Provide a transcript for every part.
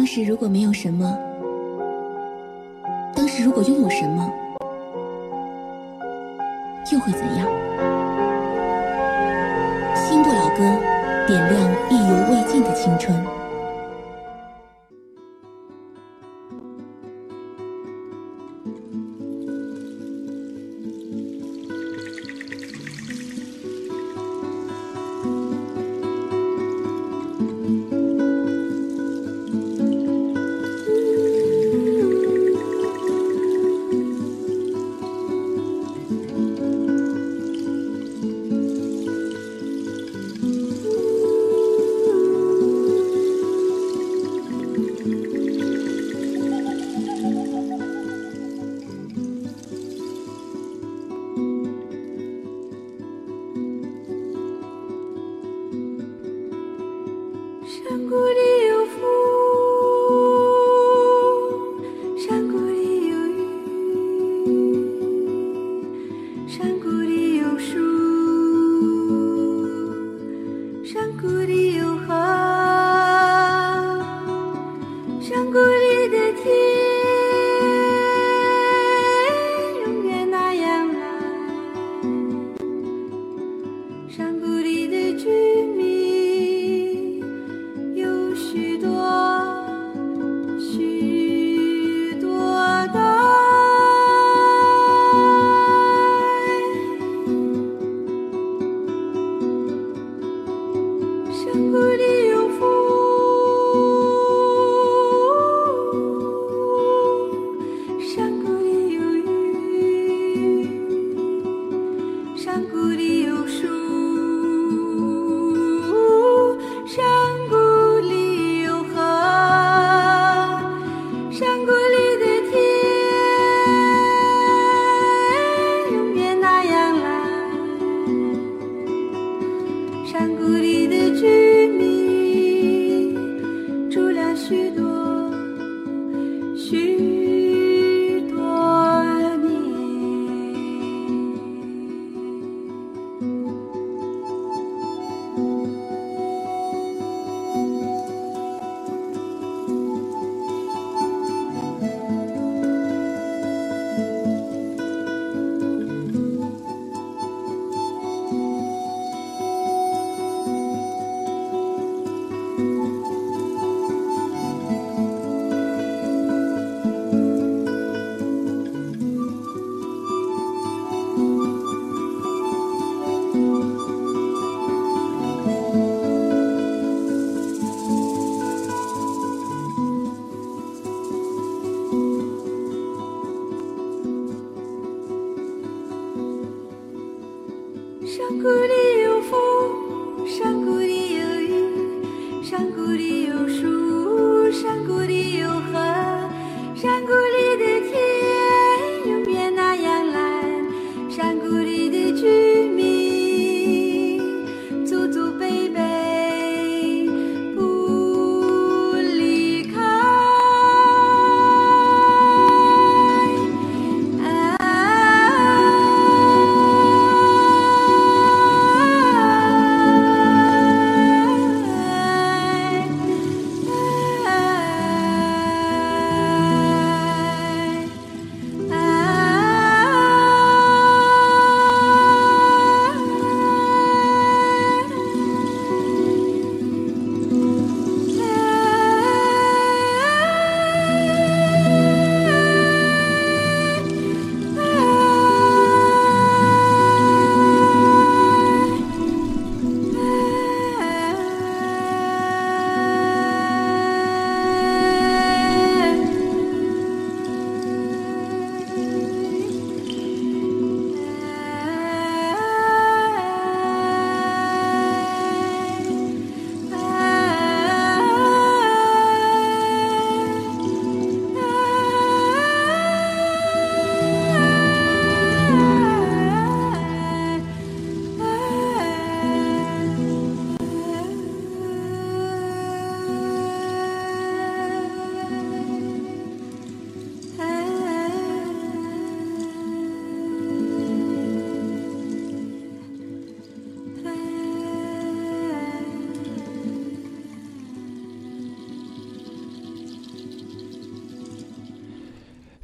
当时如果没有什么，当时如果拥有什么，又会怎样？新不老歌，点亮意犹未尽的青春。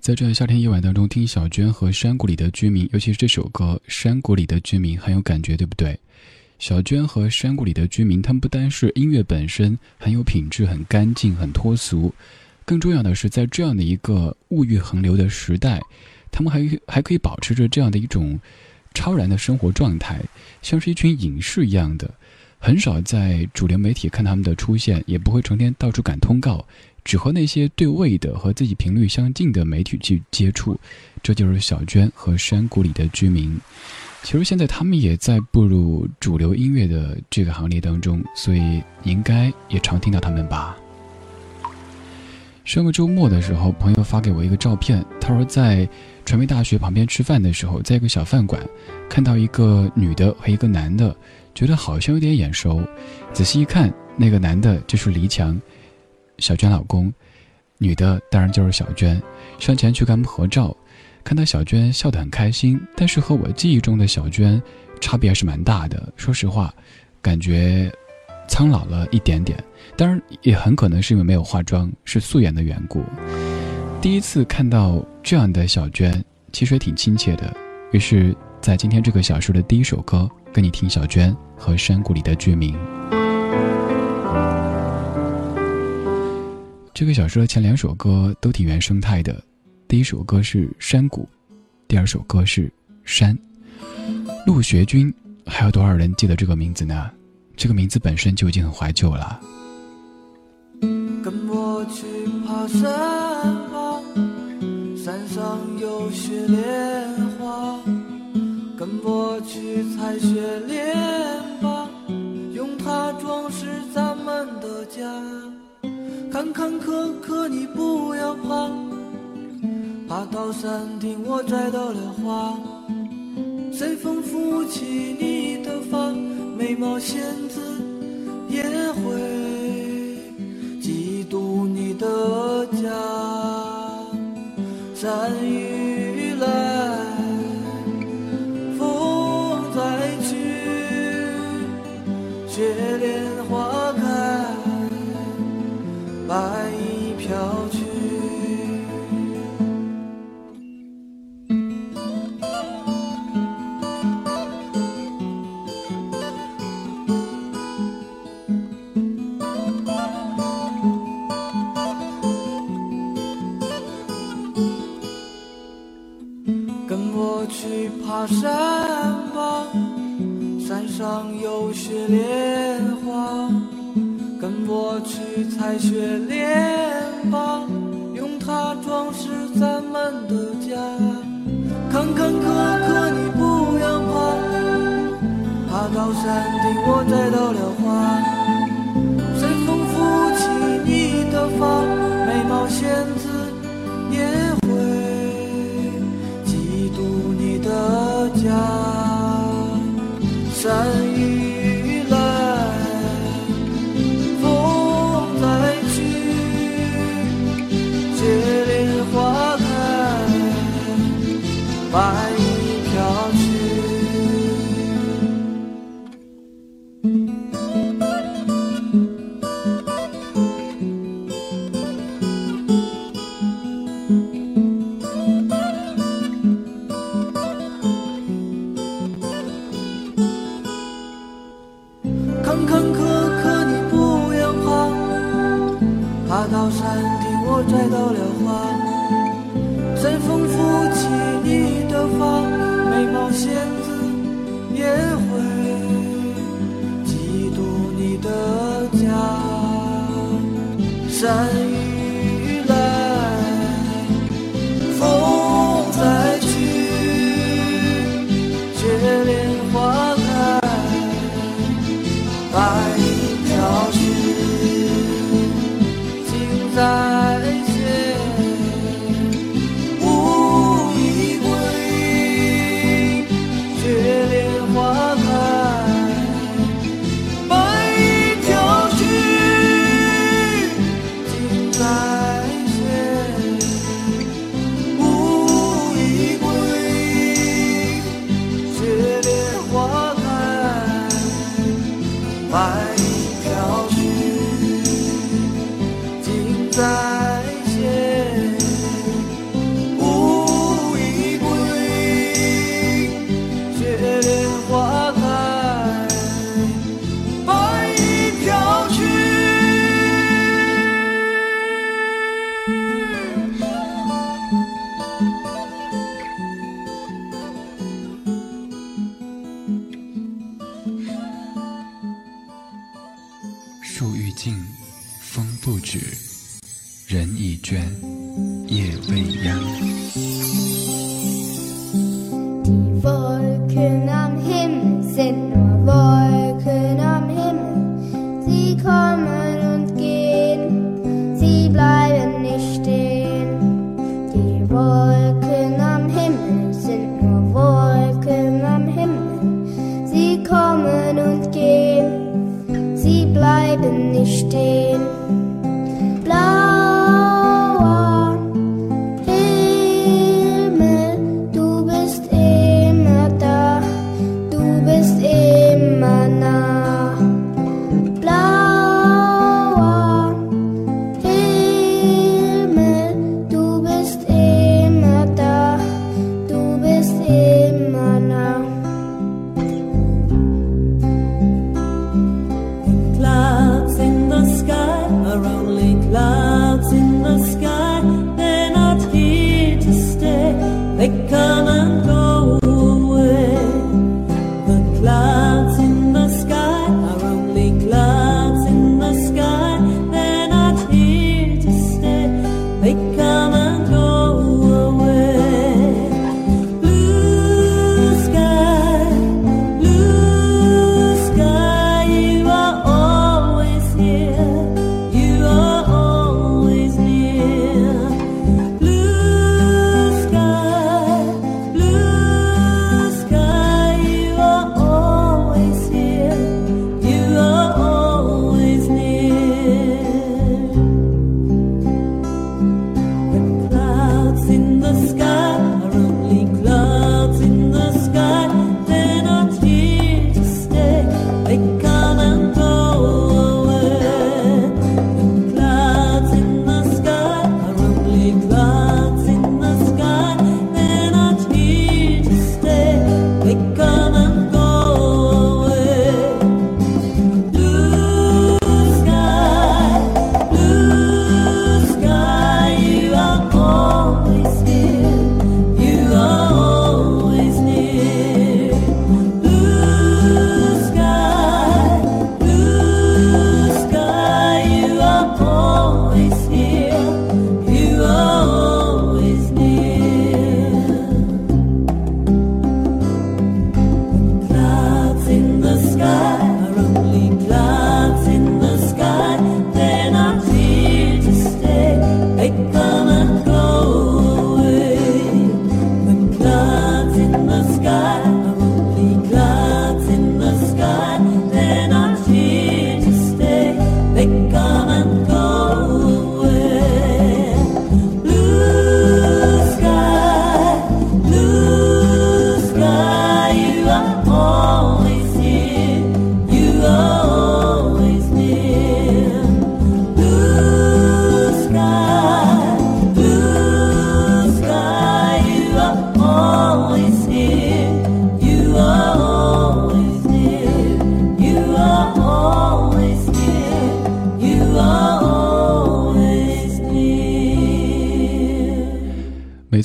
在这夏天夜晚当中听小娟和山谷里的居民，尤其是这首歌《山谷里的居民》很有感觉，对不对？小娟和山谷里的居民，他们不单是音乐本身很有品质、很干净、很脱俗，更重要的是在这样的一个物欲横流的时代，他们还还可以保持着这样的一种超然的生活状态，像是一群隐士一样的，很少在主流媒体看他们的出现，也不会成天到处赶通告，只和那些对位的和自己频率相近的媒体去接触。这就是小娟和山谷里的居民。其实现在他们也在步入主流音乐的这个行列当中，所以应该也常听到他们吧。上个周末的时候，朋友发给我一个照片，他说在传媒大学旁边吃饭的时候，在一个小饭馆看到一个女的和一个男的，觉得好像有点眼熟。仔细一看，那个男的就是黎强，小娟老公；女的当然就是小娟。上前去跟他们合照。看到小娟笑得很开心，但是和我记忆中的小娟差别还是蛮大的。说实话，感觉苍老了一点点。当然，也很可能是因为没有化妆，是素颜的缘故。第一次看到这样的小娟，其实也挺亲切的。于是，在今天这个小说的第一首歌，跟你听小娟和山谷里的居民。这个小说的前两首歌都挺原生态的。第一首歌是山谷，第二首歌是山。陆学军，还有多少人记得这个名字呢？这个名字本身就已经很怀旧了。跟我去爬山吧，山上有雪莲花。跟我去采雪莲吧，用它装饰咱们的家。坎坎坷坷你不要怕。爬到山顶，我摘到了花，随风拂起你的发，美貌仙子也会嫉妒你的家。山雨山吧，山上有雪莲花，跟我去采雪莲吧，用它装饰咱们的家。坎坎坷坷你不要怕，爬到山顶我摘到了花，随风拂起你的发，美貌仙家，山雨来，风来去，雪莲花开，白衣飘去。树欲静风不止，人已倦，夜未央。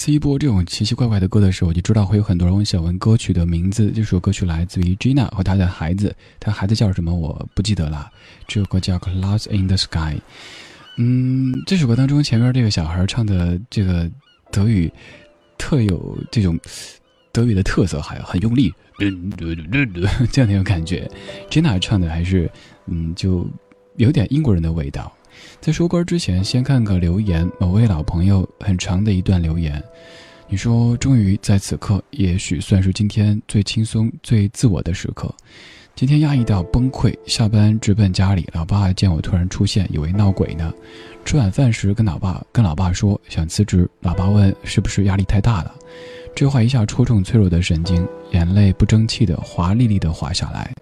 次一播这种奇奇怪怪的歌的时候，我就知道会有很多人想问歌曲的名字。这首歌曲来自于 Gina 和她的孩子，她孩子叫什么我不记得了。这首歌叫《Clouds in the Sky》。嗯，这首歌当中前面这个小孩唱的这个德语，特有这种德语的特色，还很用力，这样的一种感觉。Gina 唱的还是嗯，就有点英国人的味道。在收歌之前，先看个留言，某位老朋友很长的一段留言。你说，终于在此刻，也许算是今天最轻松、最自我的时刻。今天压抑到崩溃，下班直奔家里，老爸见我突然出现，以为闹鬼呢。吃晚饭时跟老爸跟老爸说想辞职，老爸问是不是压力太大了。这话一下戳中脆弱的神经，眼泪不争气的滑沥沥的滑下来。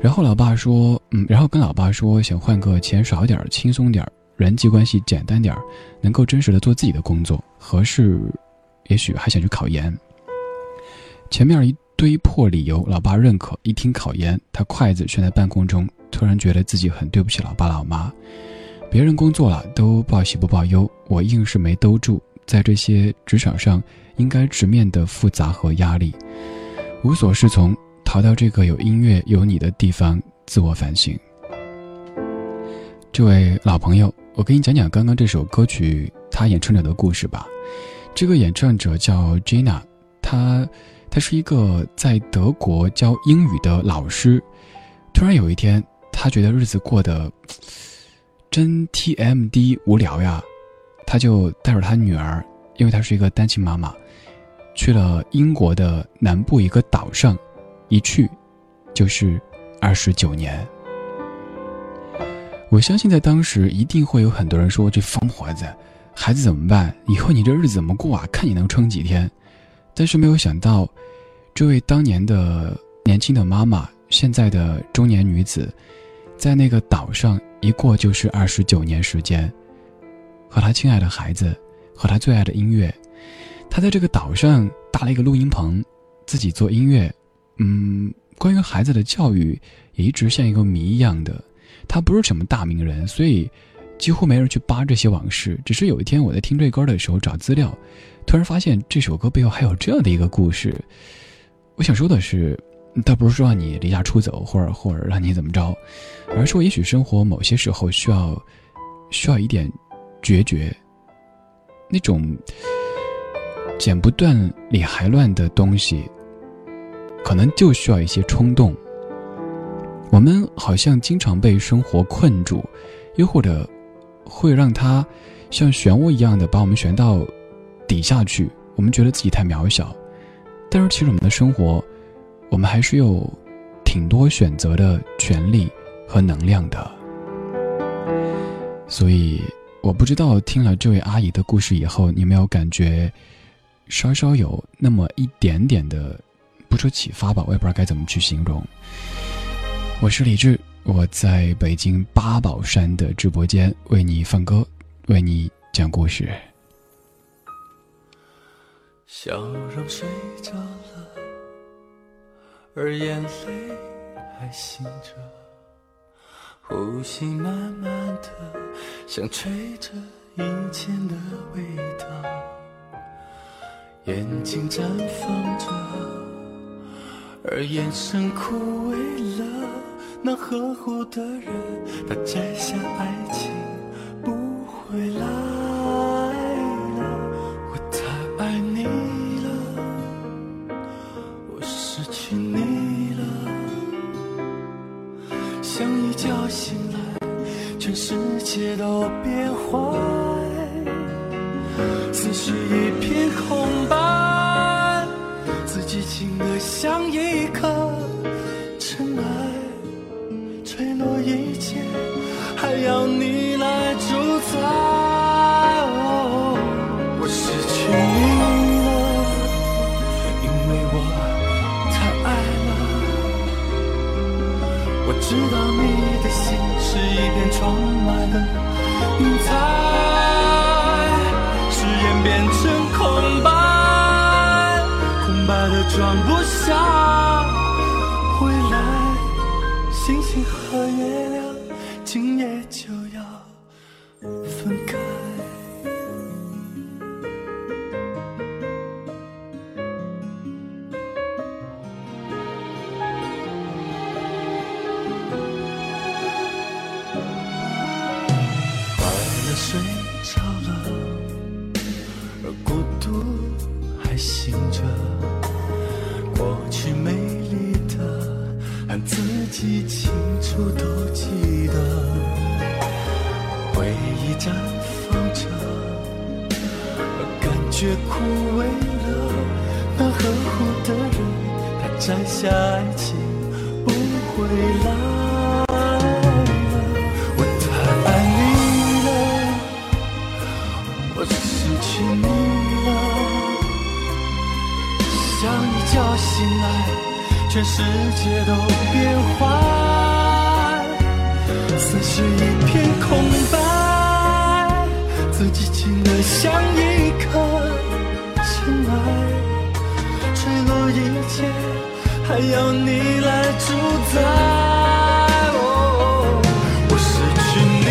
然后老爸说，嗯，然后跟老爸说想换个钱少点、轻松点、人际关系简单点、能够真实的做自己的工作，合适，也许还想去考研。前面一堆破理由，老爸认可。一听考研，他筷子悬在半空中，突然觉得自己很对不起老爸老妈。别人工作了都报喜不报忧，我硬是没兜住，在这些职场上应该直面的复杂和压力，无所适从，逃到这个有音乐有你的地方，自我反省。这位老朋友，我给你讲讲刚刚这首歌曲他演唱者的故事吧。这个演唱者叫 Gina，他他是一个在德国教英语的老师。突然有一天，他觉得日子过得真 TMD 无聊呀，他就带着他女儿，因为她是一个单亲妈妈，去了英国的南部一个岛上，一去就是二十九年。我相信在当时一定会有很多人说：“这疯婆子，孩子怎么办？以后你这日子怎么过啊？看你能撑几天。”但是没有想到，这位当年的年轻的妈妈，现在的中年女子，在那个岛上一过就是二十九年时间，和她亲爱的孩子，和她最爱的音乐，她在这个岛上搭了一个录音棚，自己做音乐。嗯，关于孩子的教育，也一直像一个谜一样的。他不是什么大名人，所以几乎没人去扒这些往事。只是有一天我在听这歌的时候找资料，突然发现这首歌背后还有这样的一个故事。我想说的是，倒不是说让你离家出走，或者或者让你怎么着，而是说也许生活某些时候需要需要一点决绝，那种剪不断理还乱的东西，可能就需要一些冲动。我们好像经常被生活困住，又或者会让它像漩涡一样的把我们旋到底下去。我们觉得自己太渺小，但是其实我们的生活，我们还是有挺多选择的权利和能量的。所以，我不知道听了这位阿姨的故事以后，你没有感觉稍稍有那么一点点的，不说启发吧，我也不知道该怎么去形容。我是李志，我在北京八宝山的直播间为你放歌，为你讲故事。笑容睡着了，而眼泪还醒着，呼吸慢慢的，像吹着以前的味道，眼睛绽放着，而眼神枯萎了。那呵护的人，他摘下爱情不回来了。我太爱你了，我失去你了。像一觉醒来，全世界都变坏，思绪一片空白，静的像一颗尘埃。坠落一切，还要你来主宰。我失去你了，因为我太爱了。我知道你的心是一片窗外的云彩，装不下。像一颗尘埃，坠落一切，还要你来主宰。我失去你，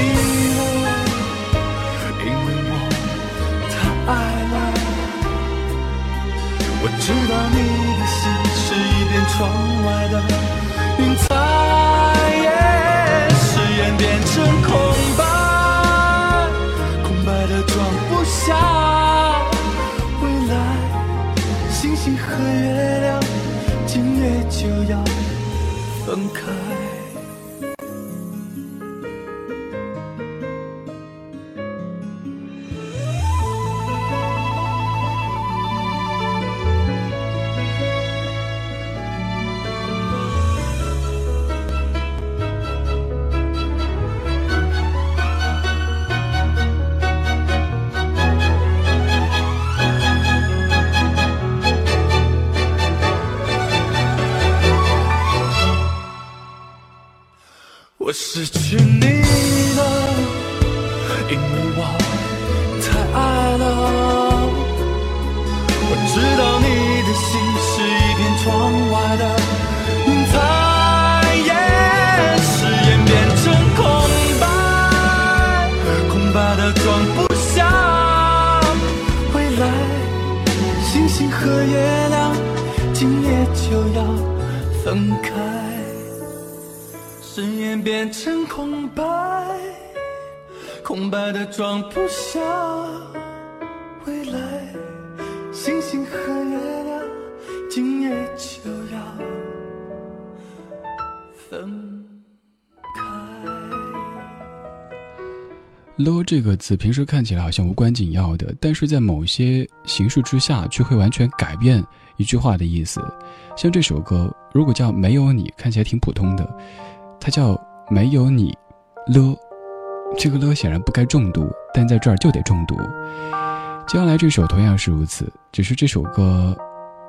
因为我太爱了。我知道你的心是一片窗外的个月这个字平时看起来好像无关紧要的，但是在某些形式之下，却会完全改变一句话的意思。像这首歌，如果叫没有你，看起来挺普通的，它叫没有你了。这个了显然不该重读，但在这儿就得重读。接下来这首同样是如此，只是这首歌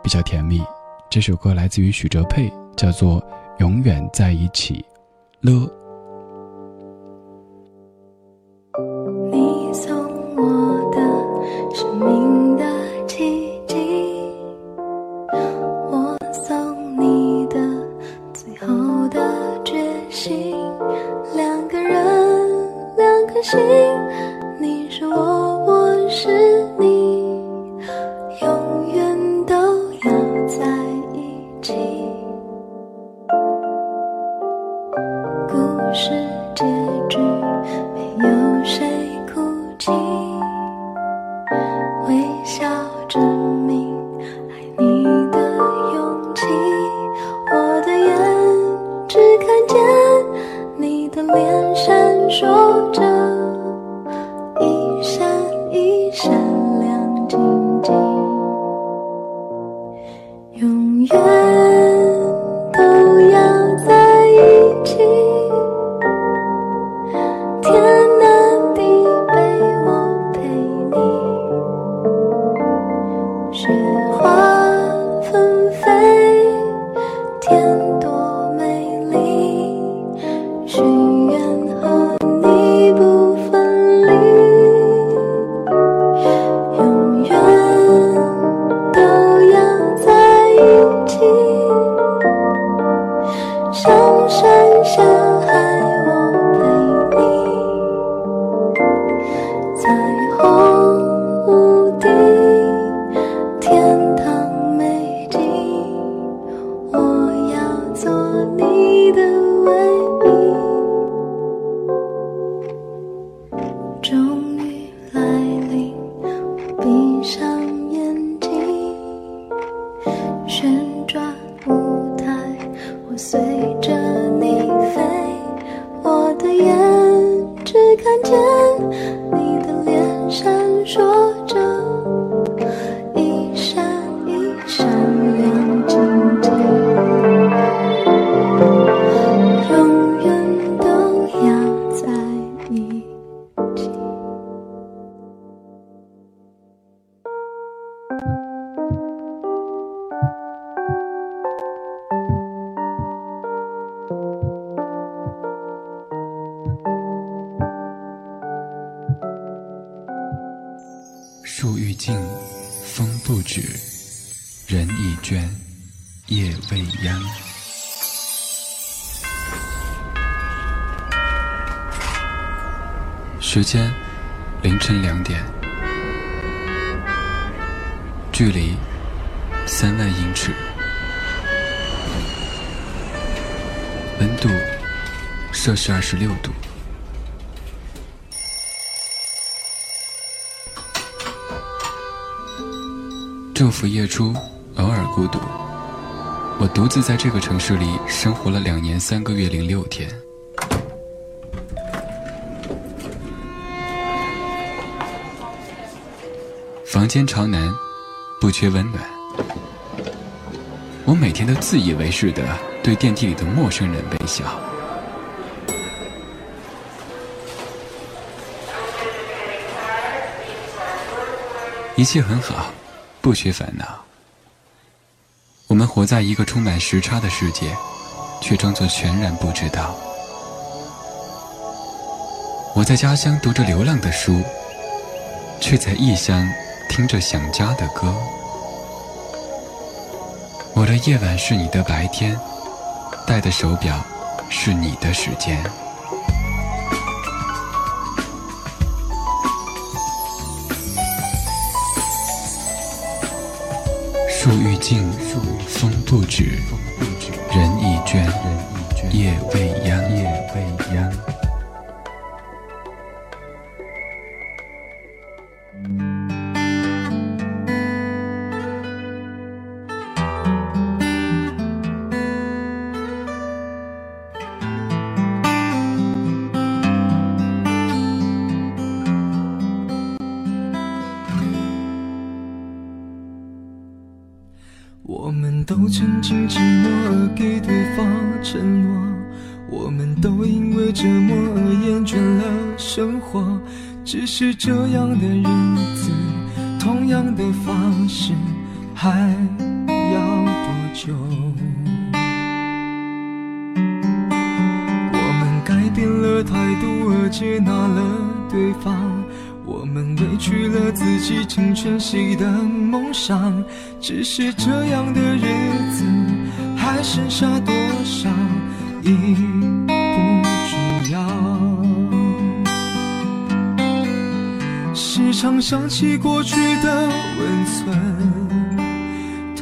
比较甜蜜。这首歌来自于许哲佩，叫做《永远在一起》了。旋间凌晨两点，距离三万英尺，温度摄氏二十六度。昼伏夜出，偶尔孤独。我独自在这个城市里生活了两年三个月零六天。房间朝南，不缺温暖。我每天都自以为是的对电梯里的陌生人微笑。一切很好，不缺烦恼。我们活在一个充满时差的世界，却装作全然不知道。我在家乡读着流浪的书，却在异乡听着想家的歌。我的夜晚是你的白天，戴的手表是你的时间。树欲静，风不止，人已倦，夜未央，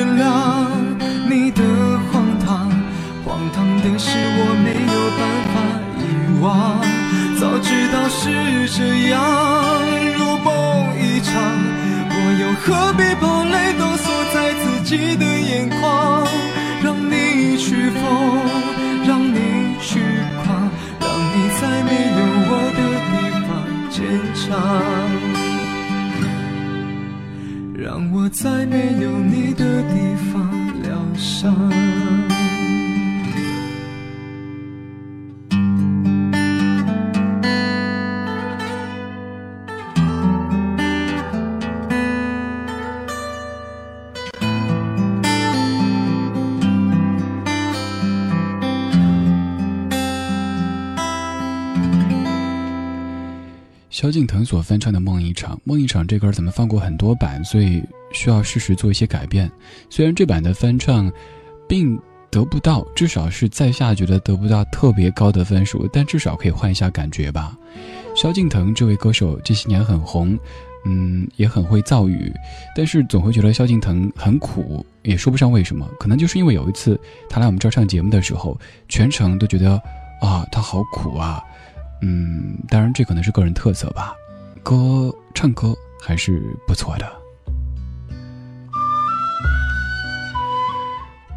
原谅你的荒唐，荒唐的是我没有办法遗忘。早知道是这样，如梦一场，我又何必把泪都锁在自己的眼眶？让你去疯，在没有你的地方疗伤。萧敬腾所翻唱的《梦一场》，《梦一场》这歌咱们放过很多版，所以需要适时做一些改变。虽然这版的翻唱，并得不到，至少是在下觉得得不到特别高的分数，但至少可以换一下感觉吧。萧敬腾这位歌手这些年很红，嗯，也很会造语，但是总会觉得萧敬腾很苦，也说不上为什么。可能就是因为有一次他来我们这儿上节目的时候，全程都觉得啊，他好苦啊。嗯，当然这可能是个人特色吧。歌唱歌还是不错的。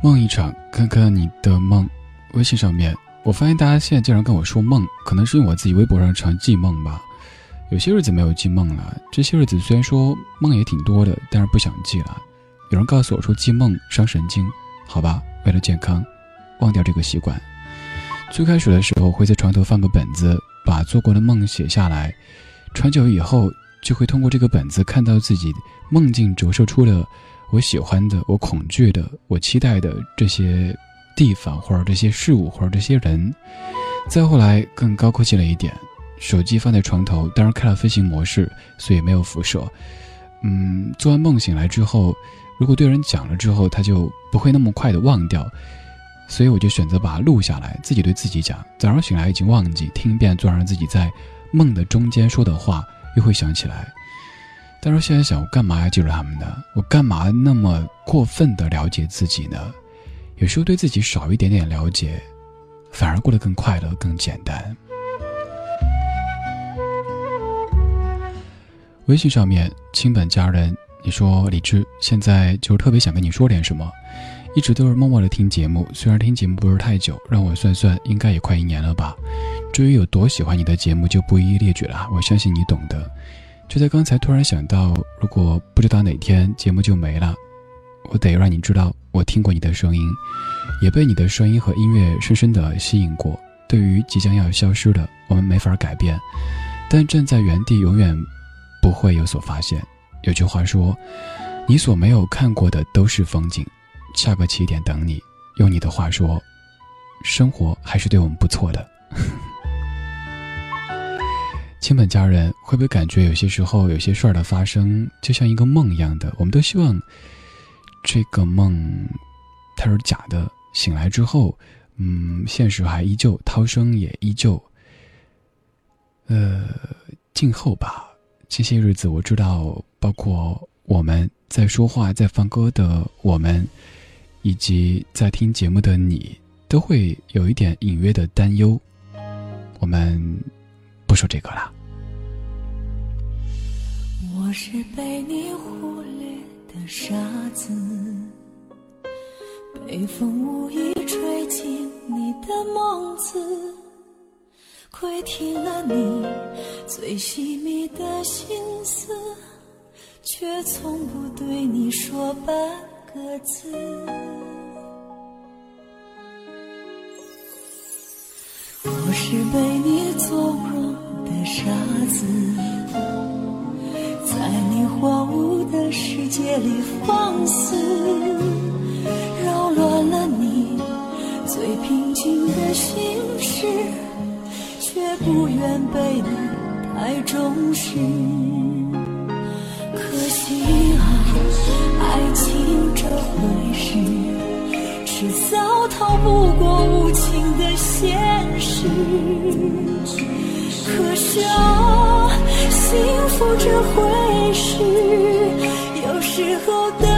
梦一场，看看你的梦。微信上面，我发现大家现在经常跟我说梦，可能是因为我自己微博上常记梦吧。有些日子没有记梦了，这些日子虽然说梦也挺多的，但是不想记了。有人告诉我说记梦伤神经，好吧，为了健康，忘掉这个习惯。最开始的时候会在床头放个本子，把做过的梦写下来，长久以后就会通过这个本子看到自己梦境折射出了我喜欢的、我恐惧的、我期待的这些地方或者这些事物或者这些人。再后来更高科技了一点，手机放在床头，当然开了飞行模式，所以没有辐射。嗯，做完梦醒来之后，如果对人讲了之后，他就不会那么快的忘掉，所以我就选择把它录下来，自己对自己讲。早上醒来已经忘记，听一遍，做让自己在梦的中间说的话又会想起来。但是现在想，我干嘛要记住他们呢？我干嘛那么过分的了解自己呢？有时候对自己少一点点了解。反而过得更快乐、更简单。微信上面，亲本家人，你说李志现在就特别想跟你说点什么，一直都是默默的听节目，虽然听节目不是太久，让我算算，应该也快一年了吧。至于有多喜欢你的节目，就不一一列举了，我相信你懂的。就在刚才，突然想到，如果不知道哪天节目就没了，我得让你知道，我听过你的声音，也被你的声音和音乐深深的吸引过。对于即将要消失的，我们没法改变，但站在原地永远。不会有所发现。有句话说：“你所没有看过的都是风景，下个起点等你。”用你的话说，生活还是对我们不错的。亲本家人会不会感觉有些时候有些事儿的发生就像一个梦一样的？我们都希望这个梦它是假的，醒来之后，嗯，现实还依旧，涛声也依旧。呃，静候吧。这些日子，我知道，包括我们在说话、在放歌的我们，以及在听节目的你，都会有一点隐约的担忧。我们不说这个了。我是被你忽略的傻子，被风无意吹进你的梦子。窥听了你最细密的心思，却从不对你说半个字。我是被你纵容的傻子，在你荒芜的世界里放肆，扰乱了你最平静的心事。却不愿被你太重视，可惜啊，爱情这回事，迟早逃不过无情的现实。可是啊，幸福这回事，有时候等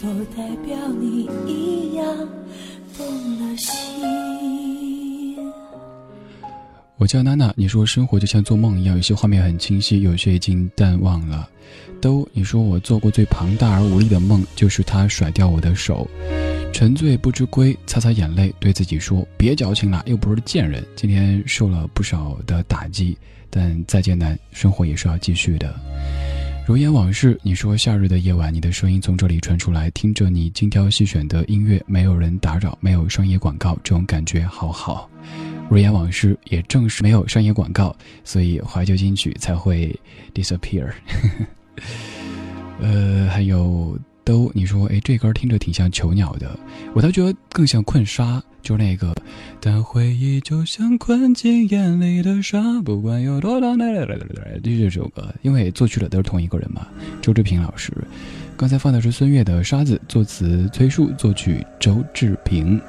否代表你一样动了心？我叫娜娜，你说生活就像做梦一样，有些画面很清晰，有些已经淡忘了。都，你说我做过最庞大而无力的梦，就是他甩掉我的手。沉醉不知归，擦擦眼泪，对自己说：别矫情了，又不是贱人。今天受了不少的打击，但再艰难，生活也是要继续的。如烟往事，你说夏日的夜晚，你的声音从这里传出来，听着你精挑细选的音乐，没有人打扰，没有商业广告，这种感觉好好。如烟往事，也正是没有商业广告，所以怀旧金曲才会 disappear。呃，还有都，你说，哎，这歌听着挺像囚鸟的，我倒觉得更像困沙，就那个，但回忆就像困进眼里的沙，不管有多大，就这首歌，因为作曲的都是同一个人嘛，周志平老师。刚才放的是孙悦的《沙子》，作词崔树，作曲周志平。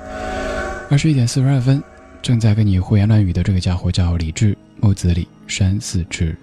二十一点四十二分。正在跟你胡言乱语的这个家伙叫李志，木子李，山寺志。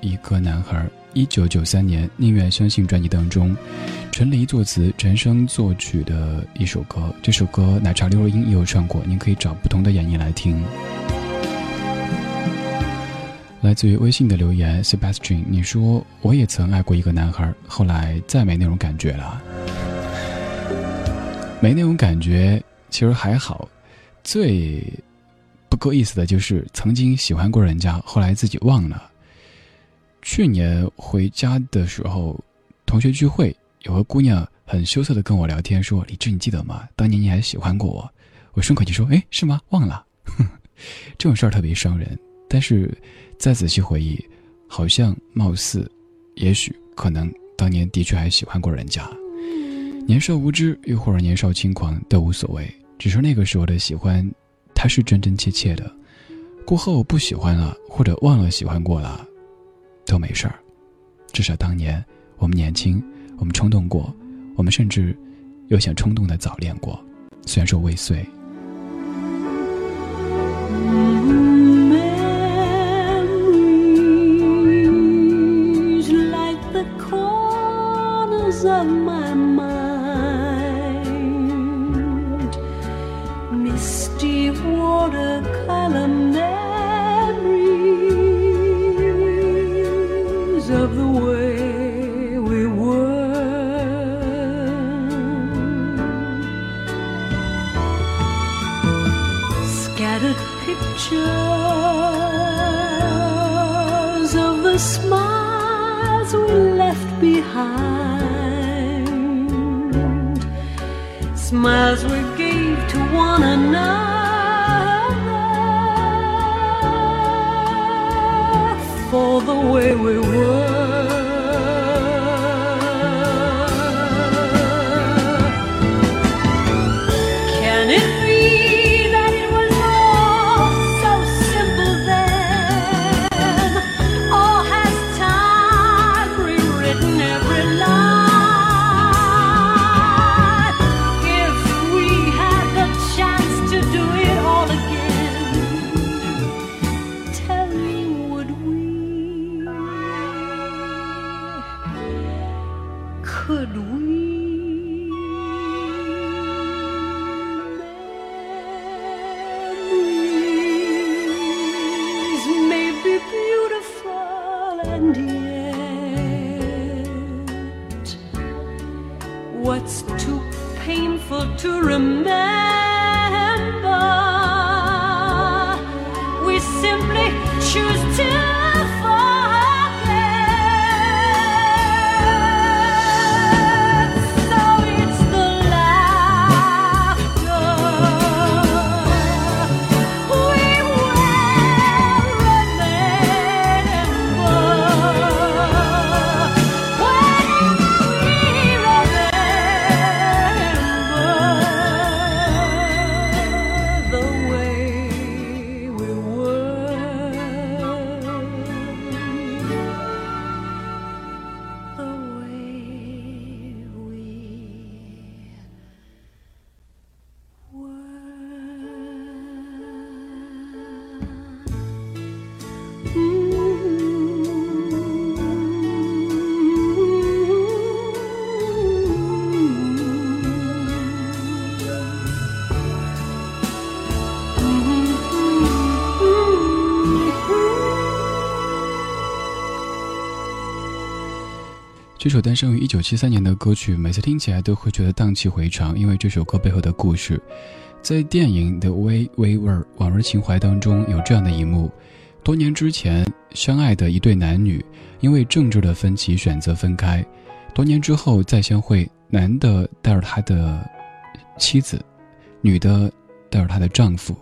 一个男孩。一九九三年，《宁愿相信》专辑当中，陈黎作词，陈升作曲的一首歌。这首歌奶茶刘若英也有唱过，您可以找不同的演绎来听。来自于微信的留言，Sebastian，你说我也曾爱过一个男孩，后来再没那种感觉了。没那种感觉，其实还好。最不够意思的就是曾经喜欢过人家，后来自己忘了。去年回家的时候，同学聚会，有个姑娘很羞涩的跟我聊天，说：“李志，你记得吗？当年你还喜欢过我。”我顺口就说：“哎，是吗？忘了。”这种事儿特别伤人，但是再仔细回忆，好像貌似，也许可能当年的确还喜欢过人家。年少无知，又或者年少轻狂都无所谓，只是那个时候的喜欢，它是真真切切的。过后不喜欢了，或者忘了喜欢过了。都没事儿，至少当年我们年轻，我们冲动过，我们甚至又想冲动的早恋过，虽然说未遂。remember. We simply choose to. 首诞生于一九七三年的歌曲，每次听起来都会觉得荡气回肠，因为这首歌背后的故事，在电影《The Way We Were》往日情怀当中有这样的一幕：多年之前相爱的一对男女，因为政治的分歧选择分开；多年之后再相会，男的带着他的妻子，女的带着她的丈夫，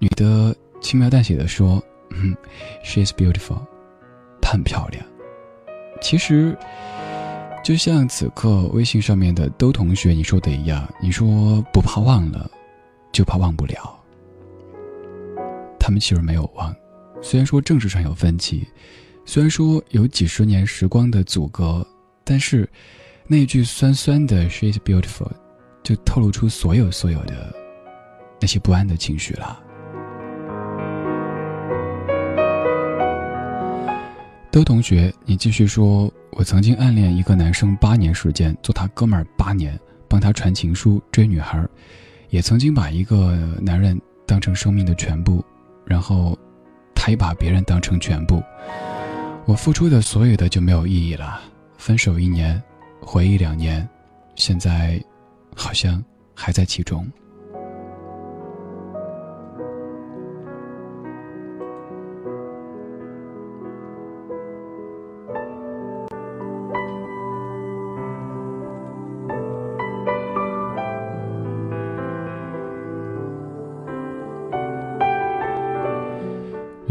女的轻描淡写的说：“嗯：“She is beautiful，她很漂亮。”其实。就像此刻微信上面的都同学你说的一样，你说不怕忘了，就怕忘不了。他们其实没有忘，虽然说政治上有分歧，虽然说有几十年时光的阻隔，但是那句酸酸的 “she's beautiful”，就透露出所有所有的那些不安的情绪了。周同学，你继续说，我曾经暗恋一个男生八年时间，做他哥们儿八年，帮他传情书、追女孩，也曾经把一个男人当成生命的全部，然后，他也把别人当成全部。我付出的所有的就没有意义了。分手一年，回忆两年，现在，好像还在其中。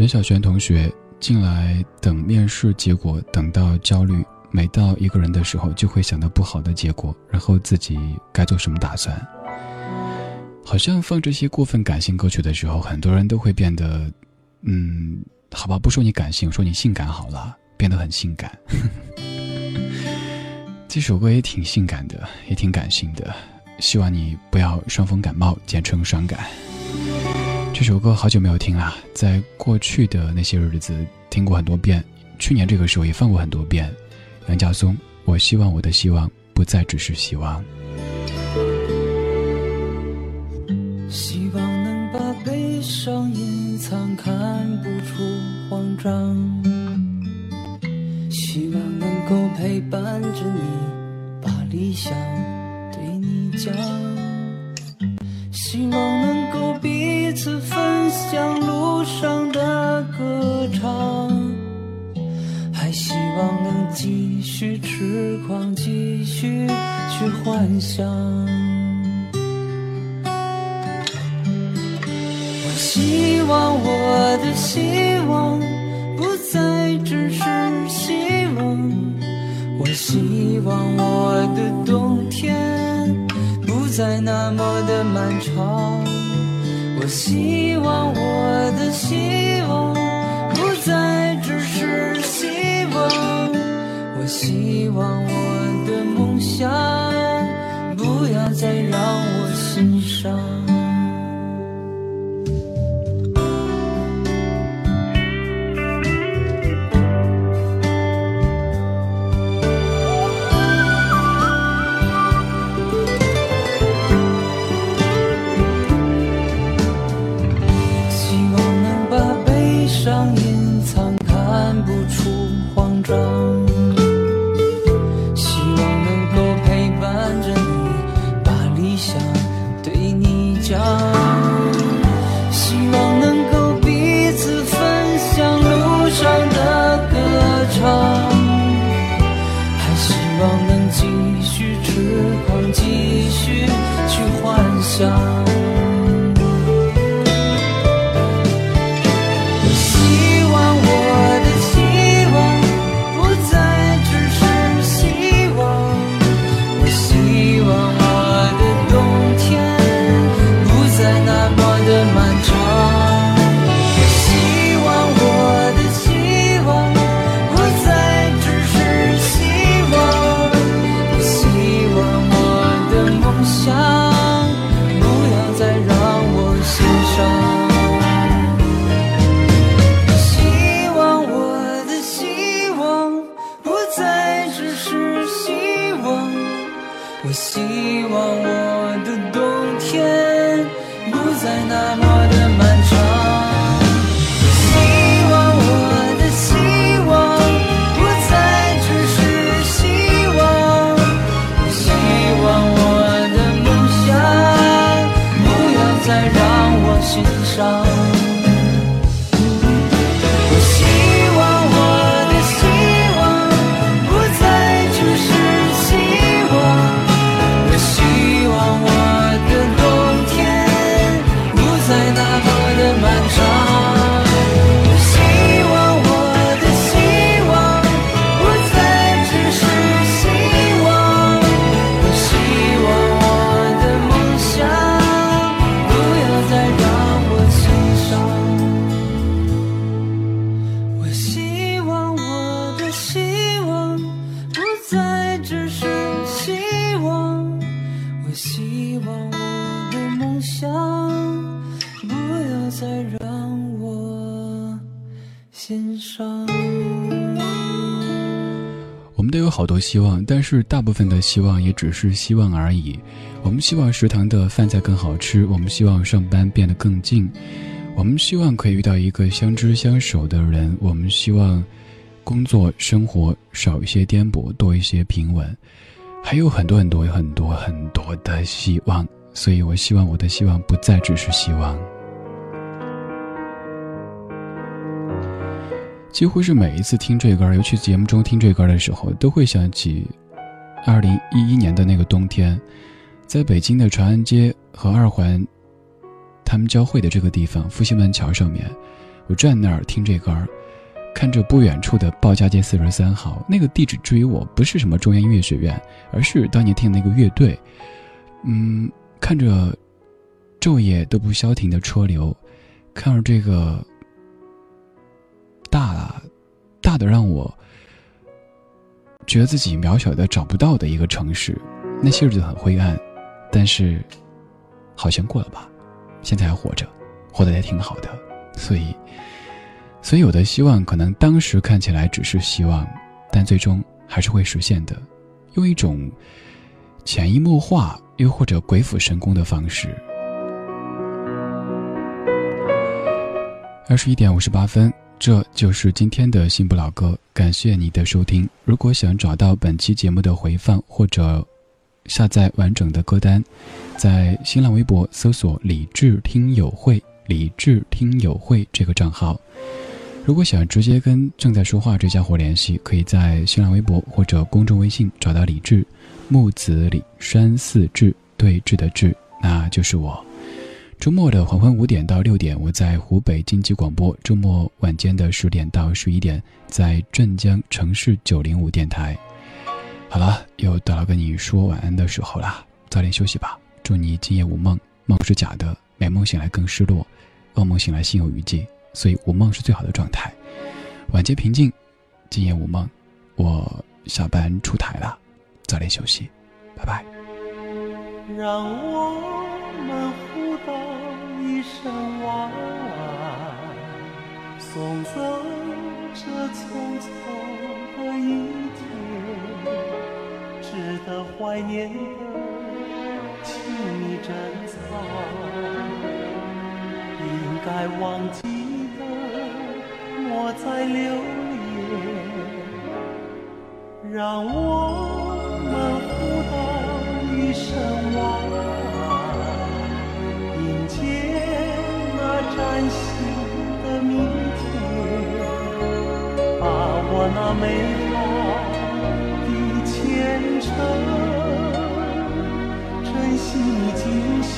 袁小璇同学进来等面试结果，等到焦虑，每到一个人的时候，就会想到不好的结果，然后自己该做什么打算。好像放这些过分感性歌曲的时候，很多人都会变得，嗯，好吧，不说你感性，说你性感好了，变得很性感。这首歌也挺性感的，也挺感性的，希望你不要伤风感冒，简称伤感。这首歌好久没有听了，在过去的那些日子听过很多遍，去年这个时候也放过很多遍。杨家松，我希望我的希望不再只是希望。希望能把悲伤隐藏，看不出慌张。希望能够陪伴着你，把理想对你讲。希望能彼此分享路上的歌唱，还希望能继续痴狂，继续去幻想。我希望我的希望不再只是希望，我希望我的冬天不再那么的漫长。我希望我的希望不再只是希望，我希望我的梦想不要再让我心伤。继续去幻想。都有好多希望，但是大部分的希望也只是希望而已。我们希望食堂的饭菜更好吃，我们希望上班变得更近，我们希望可以遇到一个相知相守的人，我们希望工作生活少一些颠簸，多一些平稳，还有很多很多很多很多的希望。所以我希望我的希望不再只是希望。几乎是每一次听这歌，尤其节目中听这歌的时候，都会想起二零一一年的那个冬天，在北京的长安街和二环他们交汇的这个地方，复兴门桥上面，我站那儿听这歌，看着不远处的报家街四十三号那个地址，至于我不是什么中央音乐学院，而是当年听的那个乐队。嗯，看着昼夜都不消停的车流，看着这个。大了，大的让我觉得自己渺小的找不到的一个城市，那些日子很灰暗，但是好像过了吧，现在还活着，活得也挺好的，所以，所以有的希望可能当时看起来只是希望，但最终还是会实现的，用一种潜移默化又或者鬼斧神工的方式。二十一点五十八分。这就是今天的新不老歌，感谢你的收听。如果想找到本期节目的回放或者下载完整的歌单，在新浪微博搜索“理智听友会”“理智听友会”这个账号。如果想直接跟正在说话这家伙联系，可以在新浪微博或者公众微信找到李智，木子李山寺志对峙的志，那就是我。周末的黄昏五点到六点，我在湖北经济广播；周末晚间的十点到十一点，在镇江城市九零五电台。好了，又到了跟你说晚安的时候了，早点休息吧。祝你今夜无梦，梦是假的，美梦醒来更失落，噩梦醒来心有余悸，所以无梦是最好的状态。晚间平静，今夜无梦，我下班出台了，早点休息，拜拜。让我们。互道一声晚安送走这匆匆的一天，值得怀念的，请你珍藏；应该忘记的，莫再留恋。让我们互声晚安，迎接那。崭新的明天，把我那美好的前程，珍惜你锦绣。